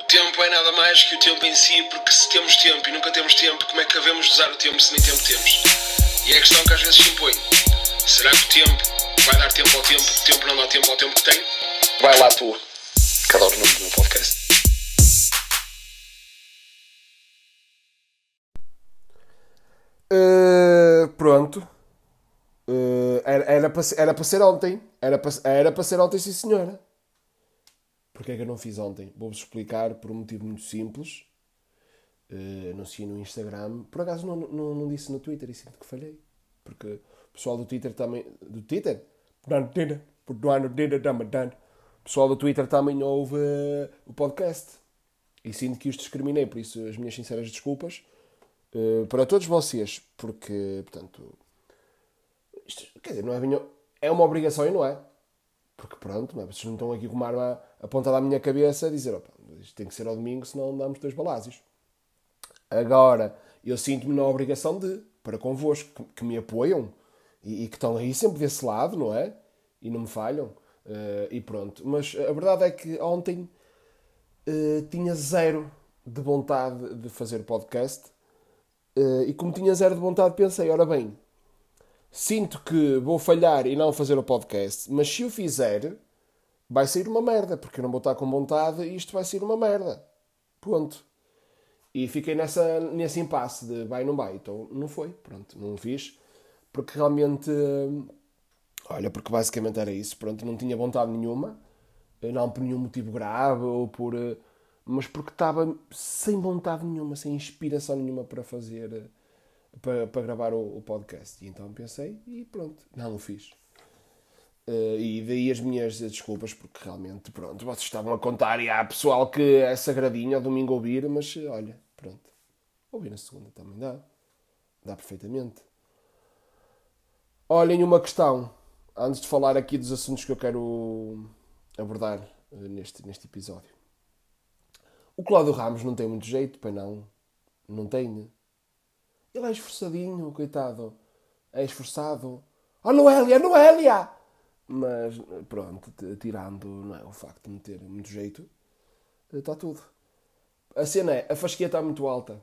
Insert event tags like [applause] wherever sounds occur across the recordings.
O tempo é nada mais que o tempo em si, porque se temos tempo e nunca temos tempo, como é que devemos usar o tempo se nem tempo temos? E é a questão que às vezes se impõe. Será que o tempo vai dar tempo ao tempo, o tempo não dá tempo ao tempo que tem? Vai lá tu, que adoro o nome do meu podcast. Uh, pronto. Uh, era, era, para, ser- era para ser ontem. Era para, era para ser ontem, sim senhora. Porquê é que eu não fiz ontem? Vou-vos explicar por um motivo muito simples. Uh, anunciei no Instagram. Por acaso não, não, não disse no Twitter e sinto que falhei. Porque o pessoal do Twitter também. Do Twitter? O pessoal do Twitter também ouve uh, o podcast. E sinto que os discriminei, por isso as minhas sinceras desculpas uh, para todos vocês. Porque, portanto. Isto, quer dizer, não é, minha, é uma obrigação e não é. Porque pronto, não é? vocês não estão aqui com uma arma apontada à minha cabeça a dizer opa, isto tem que ser ao domingo, senão damos dois balásios. Agora, eu sinto-me na obrigação de, para convosco, que, que me apoiam e, e que estão aí sempre desse lado, não é? E não me falham. Uh, e pronto. Mas a verdade é que ontem uh, tinha zero de vontade de fazer podcast. Uh, e como tinha zero de vontade, pensei: ora bem, sinto que vou falhar e não fazer o podcast, mas se o fizer, vai sair uma merda, porque eu não vou estar com vontade e isto vai sair uma merda. Ponto. E fiquei nessa, nesse impasse de vai não vai. Então não foi, pronto, não fiz. Porque realmente, olha, porque basicamente era isso, pronto, não tinha vontade nenhuma, não por nenhum motivo grave ou por. Mas porque estava sem vontade nenhuma, sem inspiração nenhuma para fazer para, para gravar o, o, podcast. E então pensei e pronto, não o fiz. Uh, e daí as minhas desculpas, porque realmente, pronto, vocês estavam a contar e há pessoal que é sagradinho ao domingo ouvir, mas olha, pronto, ouvir na segunda também dá. Dá perfeitamente. Olhem uma questão, antes de falar aqui dos assuntos que eu quero abordar uh, neste, neste episódio. O Cláudio Ramos não tem muito jeito, para não. Não tem, ele é esforçadinho, coitado. É esforçado. Oh, Noélia, Noélia! Mas, pronto, tirando não é, o facto de não ter muito jeito, está tudo. A cena é, a fasquia está muito alta.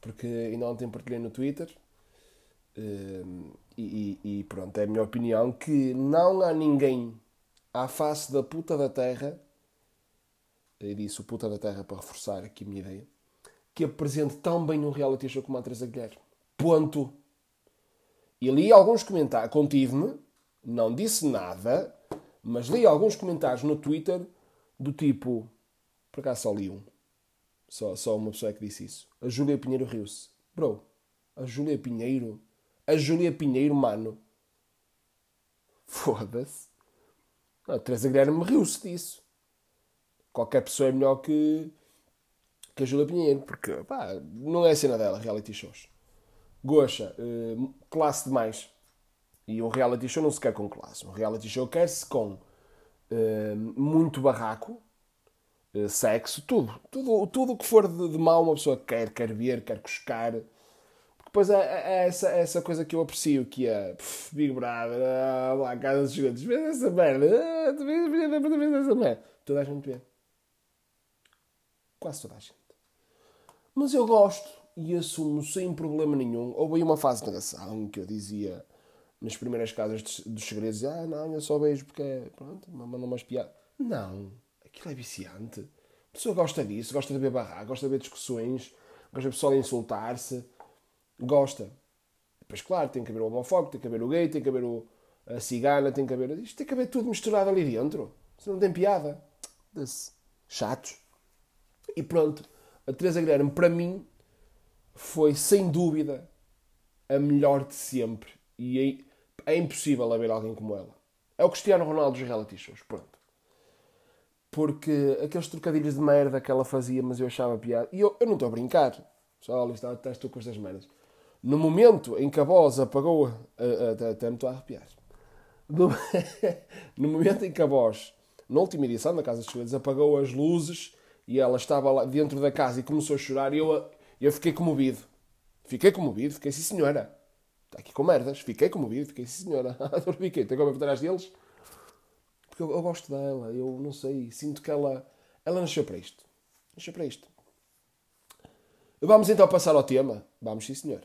Porque ainda ontem partilhei no Twitter. Ehm, E, e, e pronto, é a minha opinião que não há ninguém à face da puta da terra, eu disse o puta da terra para reforçar aqui a minha ideia, que apresente tão bem um reality show como a Teresa Guilherme. Ponto. E li alguns comentários, contive-me, não disse nada, mas li alguns comentários no Twitter do tipo, por acaso só li um, só, só uma pessoa que disse isso. A Júlia Pinheiro riu-se. Bro, a Júlia Pinheiro, a Júlia Pinheiro, mano, foda-se. A Teresa Guilherme riu-se disso. Qualquer pessoa é melhor que que a Júlia Pinheiro, porque pá, não é a cena dela, reality shows. Goxa, uh, classe demais. E um reality show não se quer com classe. Um reality show quer-se com uh, muito barraco, uh, sexo, tudo. Tudo tudo o que for de, de mal uma pessoa quer, quer ver, quer cuscar. Porque depois é, é essa, é essa coisa que eu aprecio, que é pff, Big Brother, ah, lá, Casa dos Gigantes, vê essa merda, ah, vê essa merda. Toda a gente vê. Quase toda a gente. Mas eu gosto e assumo sem problema nenhum. Houve aí uma fase de negação que eu dizia nas primeiras casas dos segredos: Ah, não, eu só vejo porque é. Pronto, mandam umas piadas. Não, aquilo é viciante. A pessoa gosta disso, gosta de ver barraco, gosta de ver discussões, gosta de pessoal insultar-se. Gosta. Depois, claro, tem que haver o homofóbico, tem que haver o gay, tem que haver o, a cigana, tem que haver. Isto tem que haver tudo misturado ali dentro. Se não tem piada. Chatos. E pronto a Teresa Guilherme, para mim, foi sem dúvida a melhor de sempre. E é, é, impossível haver alguém como ela. É o Cristiano Ronaldo dos reality shows, pronto. Porque aqueles trocadilhos de merda que ela fazia, mas eu achava piada. E eu, eu não estou a brincar. Só ali está, estou com estas merdas. No momento em que a voz apagou, até, até me estou a arrepiar. No, [laughs] no momento em que a voz, na última edição da Casa dos Segredos, apagou as luzes e ela estava lá dentro da casa e começou a chorar e eu, eu fiquei comovido. Fiquei comovido, fiquei sim senhora. Está aqui com merdas. Fiquei comovido, fiquei sim senhora. [laughs] fiquei, tenho como atrás deles. Porque eu, eu gosto dela, eu não sei, sinto que ela, ela nasceu para isto. Nasceu para isto. Vamos então passar ao tema. Vamos, sim, senhor.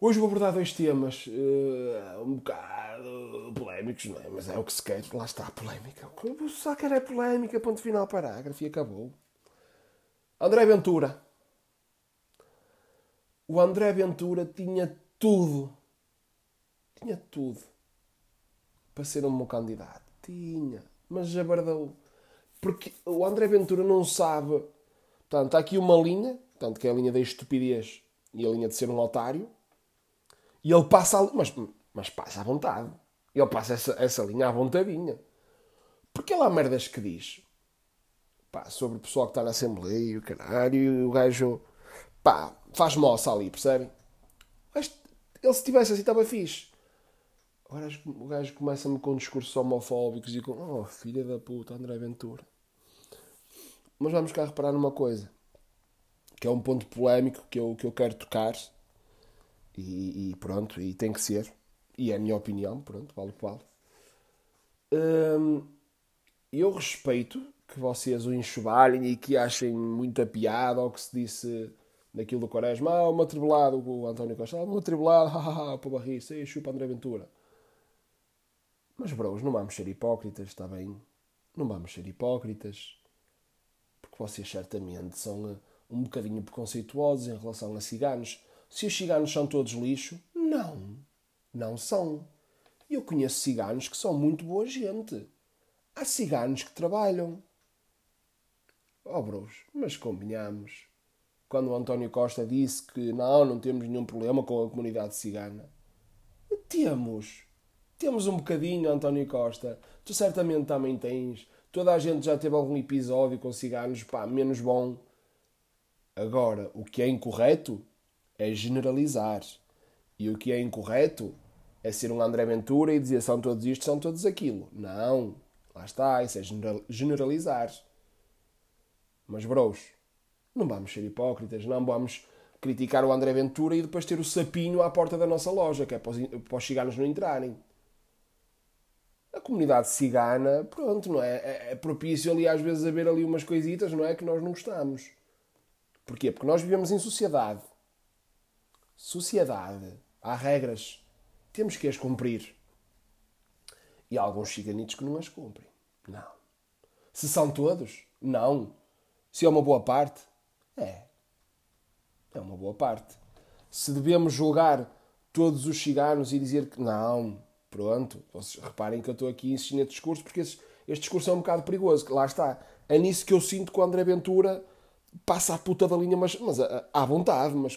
Hoje vou abordar dois temas uh, um bocado polémicos, não é? Mas é o que se quer. Lá está a polémica. Só quer é polémica, ponto final, parágrafo e acabou. André Ventura. O André Ventura tinha tudo. Tinha tudo. Para ser um bom candidato. Tinha. Mas jabardou. Porque o André Ventura não sabe Portanto, há aqui uma linha, tanto que é a linha da estupidez e a linha de ser um otário, e ele passa ali, mas, mas passa à vontade. Ele passa essa, essa linha à vontadinha. Porque ele há merdas que diz pá, sobre o pessoal que está na Assembleia e o caralho, e o gajo pá, faz moça ali, percebem? Mas ele se tivesse assim estava fixe. Agora o gajo começa-me com discursos homofóbicos e com oh filha da puta, André Ventura. Mas vamos cá reparar numa coisa, que é um ponto polémico que eu, que eu quero tocar, e, e pronto, e tem que ser, e é a minha opinião, pronto, vale qual. Hum, eu respeito que vocês o enxovalhem e que achem muita piada ao que se disse naquilo do Quaresma, ah, uma tribulado, o António Costa, ah, uma tribulado, [laughs] hahaha, para barrir, sei, chupa André Ventura. Mas, bros, não vamos ser hipócritas, está bem? Não vamos ser hipócritas porque vocês certamente são eh, um bocadinho preconceituosos em relação a ciganos. Se os ciganos são todos lixo, não, não são. Eu conheço ciganos que são muito boa gente. Há ciganos que trabalham. Oh, bros, mas combinamos. Quando o António Costa disse que não, não temos nenhum problema com a comunidade cigana. Temos. Temos um bocadinho, António Costa. Tu certamente também tens. Toda a gente já teve algum episódio com ciganos, pá, menos bom. Agora, o que é incorreto é generalizar. E o que é incorreto é ser um André Ventura e dizer são todos isto, são todos aquilo. Não. Lá está, isso é generalizar. Mas, bros, não vamos ser hipócritas, não vamos criticar o André Ventura e depois ter o sapinho à porta da nossa loja, que é para os, ciganos não entrarem a comunidade cigana, pronto, não é? é? É propício ali às vezes a ver ali umas coisitas, não é? Que nós não gostamos. Porquê? Porque nós vivemos em sociedade. Sociedade. Há regras. Temos que as cumprir. E há alguns ciganitos que não as cumprem. Não. Se são todos? Não. Se é uma boa parte? É. É uma boa parte. Se devemos julgar todos os ciganos e dizer que não, Pronto, vocês reparem que eu estou aqui insistindo neste discurso porque este, este discurso é um bocado perigoso. Lá está. É nisso que eu sinto que o André Ventura passa a puta da linha, mas, mas à vontade, mas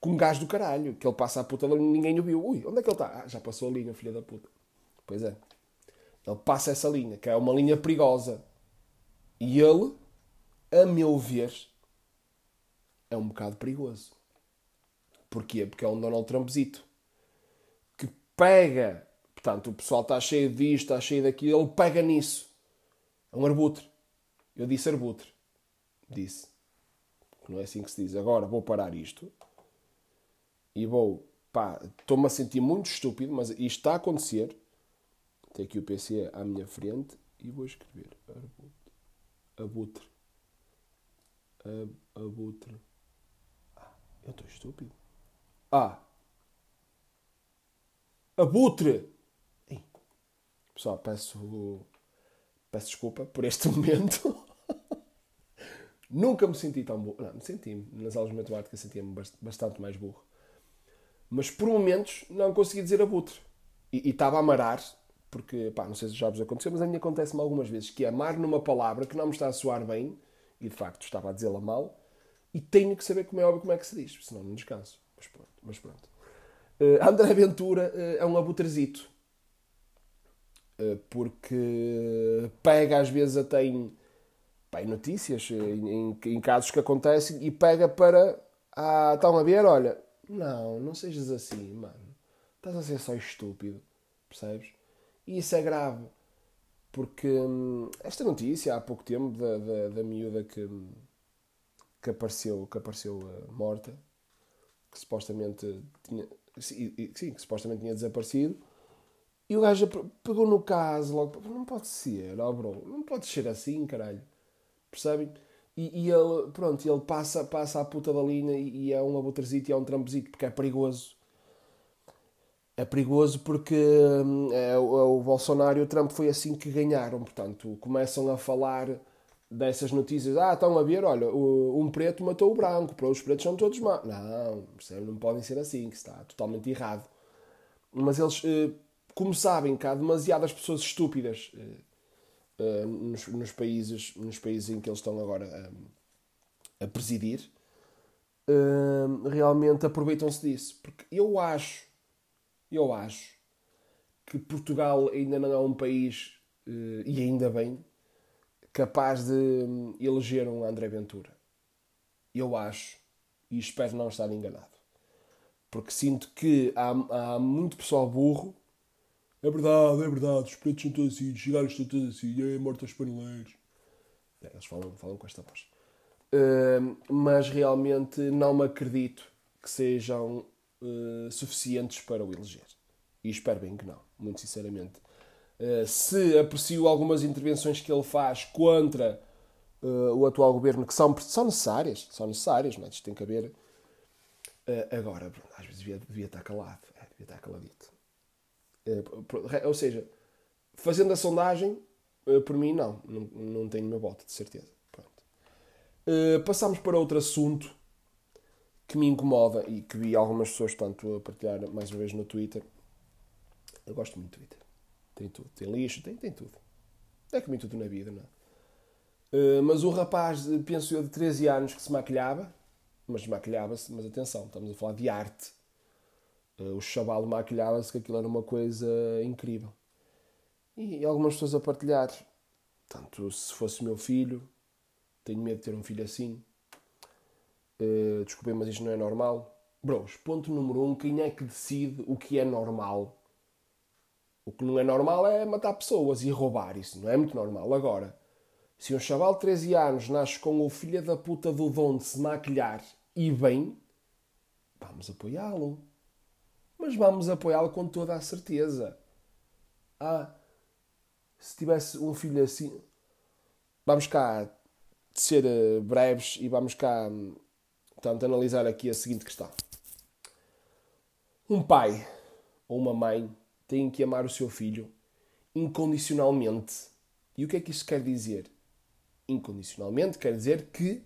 com gás do caralho, que ele passa a puta linha ninguém o viu. Ui, onde é que ele está? Ah, já passou a linha, filha da puta. Pois é. Ele passa essa linha, que é uma linha perigosa. E ele, a meu ver, é um bocado perigoso. Porquê? Porque é um Donald Trumpzito que pega Portanto, o pessoal está cheio disto, está cheio daquilo, ele pega nisso. É um arbutre. Eu disse arbutre. Disse. Não é assim que se diz. Agora vou parar isto e vou. Pá, estou-me a sentir muito estúpido, mas isto está a acontecer. Tenho aqui o PC à minha frente e vou escrever. Abutre. Ab abutre. Ah, eu estou estúpido. Ah. Abutre! Pessoal, peço, peço desculpa por este [laughs] momento. Nunca me senti tão burro. Não, me senti nas aulas de matemática sentia-me bastante mais burro. Mas por momentos não consegui dizer abutre. E, estava a amarar, porque, pá, não sei se já vos aconteceu, mas a mim acontece-me algumas vezes, que é amar numa palavra que não me está a soar bem, e de facto estava a dizê-la mal, e tenho que saber como é óbvio como é que se diz, senão não descanso. Mas pronto. Mas pronto. Uh, André Ventura uh, é um abutrezito. Eh, porque pega às vezes até em, pá, em notícias, em, em, em, casos que acontecem, e pega para. Ah, estão a ver? Olha, não, não sejas assim, mano. Estás a ser só estúpido, percebes? E isso é grave, porque hum, esta notícia há pouco tempo da, da, da miúda que, que apareceu, que apareceu uh, morta, que supostamente tinha. Sim, que supostamente tinha desaparecido E o gajo pegou no caso logo. Não pode ser, ó oh bro. Não pode ser assim, caralho. Percebem? E, e, ele, pronto, ele passa, passa a puta da linha e, e é um abutrezito e é um trampezito porque é perigoso. É perigoso porque hum, é, o, é o Bolsonaro e o Trump foi assim que ganharam. Portanto, começam a falar dessas notícias. Ah, estão a ver, olha, um preto matou o branco, para os pretos são todos maus. Não, não podem ser assim, que está totalmente errado. Mas eles, eh, como sabem que há demasiadas pessoas estúpidas eh, eh, nos, nos, países, nos países em que eles estão agora a presidir, realmente aproveitam-se disso. Porque eu acho, eu acho que Portugal ainda não é um país, e ainda bem, capaz de hum, eleger um André Ventura. Eu acho, e espero não estar enganado. Porque sinto que há, há muito pessoal burro. É verdade, é verdade, os pretos são todos assim, os cigarros estão todos assim, é morto aos paneleiros. É, eles falam, falam com esta voz. Uh, mas realmente não me acredito que sejam uh, suficientes para o eleger. E espero bem que não, muito sinceramente. Eh, se aprecio algumas intervenções que ele faz contra uh, o atual governo, que são, são necessárias, são necessárias, mas tem que haver. Uh, agora, às vezes devia, devia estar calado, é, devia estar caladito. Ou seja, fazendo a sondagem, por mim, não, não, não tenho meu voto, de certeza. Pronto. passamos para outro assunto que me incomoda e que vi algumas pessoas tanto a partilhar mais uma vez no Twitter. Eu gosto muito do Twitter. Tem tudo. Tem lixo, tem, tem tudo. É como em tudo na vida, não é? Uh, mas o rapaz, penso eu, de 13 anos que se maquilhava, mas maquilhava-se, mas atenção, estamos a falar de arte. Uh, o chaval maquilhava-se, que aquilo era uma coisa incrível. E, algumas pessoas a partilhar. Tanto se fosse meu filho, tenho medo de ter um filho assim. Uh, mas isto não é normal. Bros, ponto número um: quem é que decide o que é normal? O que não é normal é matar pessoas e roubar. Isso não é muito normal. Agora, se um chaval de 13 anos nasce com o filho da puta do dom de se maquilhar e bem, vamos apoiá-lo. Mas vamos apoiá-lo com toda a certeza. Ah, se tivesse um filho assim. Vamos cá ser uh, breves e vamos cá, portanto, analisar aqui a seguinte questão. Um pai ou uma mãe têm que amar o seu filho incondicionalmente. E o que é que isto quer dizer? Incondicionalmente quer dizer que,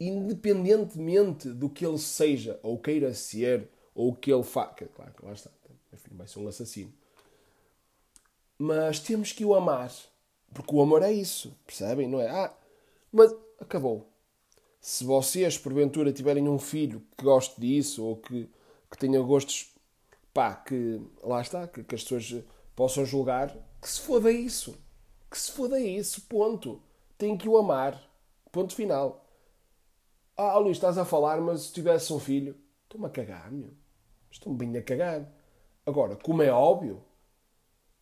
independentemente do que ele seja, ou queira ser, ou o que ele faça. Claro que lá está, meu filho vai ser um assassino. Mas temos que o amar. Porque o amor é isso, percebem? Não é? Ah, mas acabou. Se vocês, porventura, tiverem um filho que goste disso ou que, que tenha gostos pá, que lá está, que, que as pessoas possam julgar, que se foda isso. Que se foda isso, ponto. Tem que o amar. Ponto final. Ah, Luís, estás a falar, mas se tivesse um filho, estou-me a cagar, meu. Estou-me bem a cagar. Agora, como é óbvio,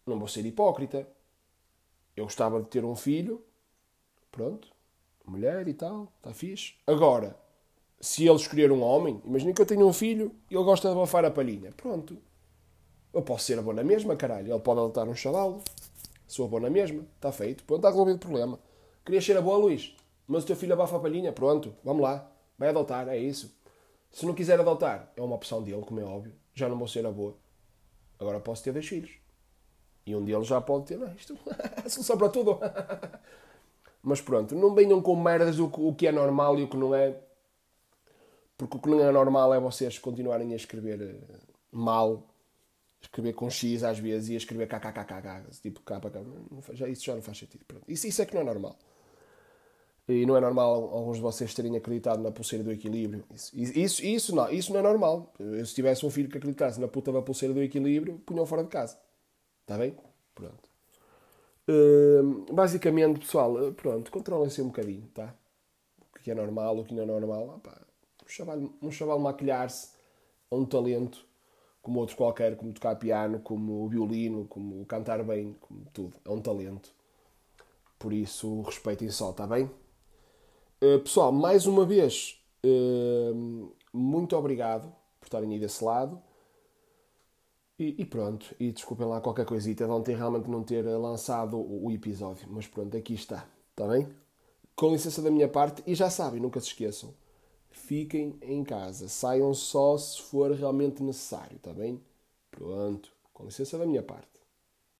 não vou ser hipócrita. Eu gostava de ter um filho, pronto, mulher e tal, está fixe. Agora, se ele escolher um homem, imagina que eu tenho um filho e ele gosta de abafar a palhinha. Pronto. Eu posso ser a boa na mesma, caralho. Ele pode adotar um chalalo. Sou a boa na mesma. Está feito. Pronto, está resolvido o problema. Querias ser a boa, Luís? Mas o teu filho abafa a palhinha. Pronto, vamos lá. Vai adotar, é isso. Se não quiser adotar, é uma opção dele, como é óbvio. Já não vou ser a boa. Agora posso ter dois filhos. E um deles já pode ter. Não, isto é solução para tudo. [laughs] Mas pronto, não venham com merdas o que é normal e o que não é porque o que não é normal é vocês continuarem a escrever eh, mal, escrever com X às vezes e a escrever kkkk, tipo KK. Já, isso já não faz sentido. Isso, isso é que não é normal. E não é normal alguns de vocês terem acreditado na pulseira do equilíbrio. Isso, isso, isso, não, isso não é normal. Eu, se tivesse um filho que acreditasse na puta da pulseira do equilíbrio, punham fora de casa. Está bem? Pronto. Uh, basicamente, pessoal, pronto, controlem-se um bocadinho, tá? O que é normal, o que não é normal. Opa, um chaval, um chaval maquilhar-se é um talento como outro qualquer, como tocar piano, como violino, como cantar bem, como tudo. É um talento. Por isso, respeitem só, está bem? Uh, pessoal, mais uma vez, uh, muito obrigado por estarem aí desse lado. E, e, pronto, e desculpem lá qualquer coisita de ontem realmente não ter lançado o, o episódio, mas pronto, aqui está, está bem? Com licença da minha parte, e já sabem, nunca se esqueçam, fiquem em casa, saiam só se for realmente necessário, está bem? Pronto, com licença da minha parte.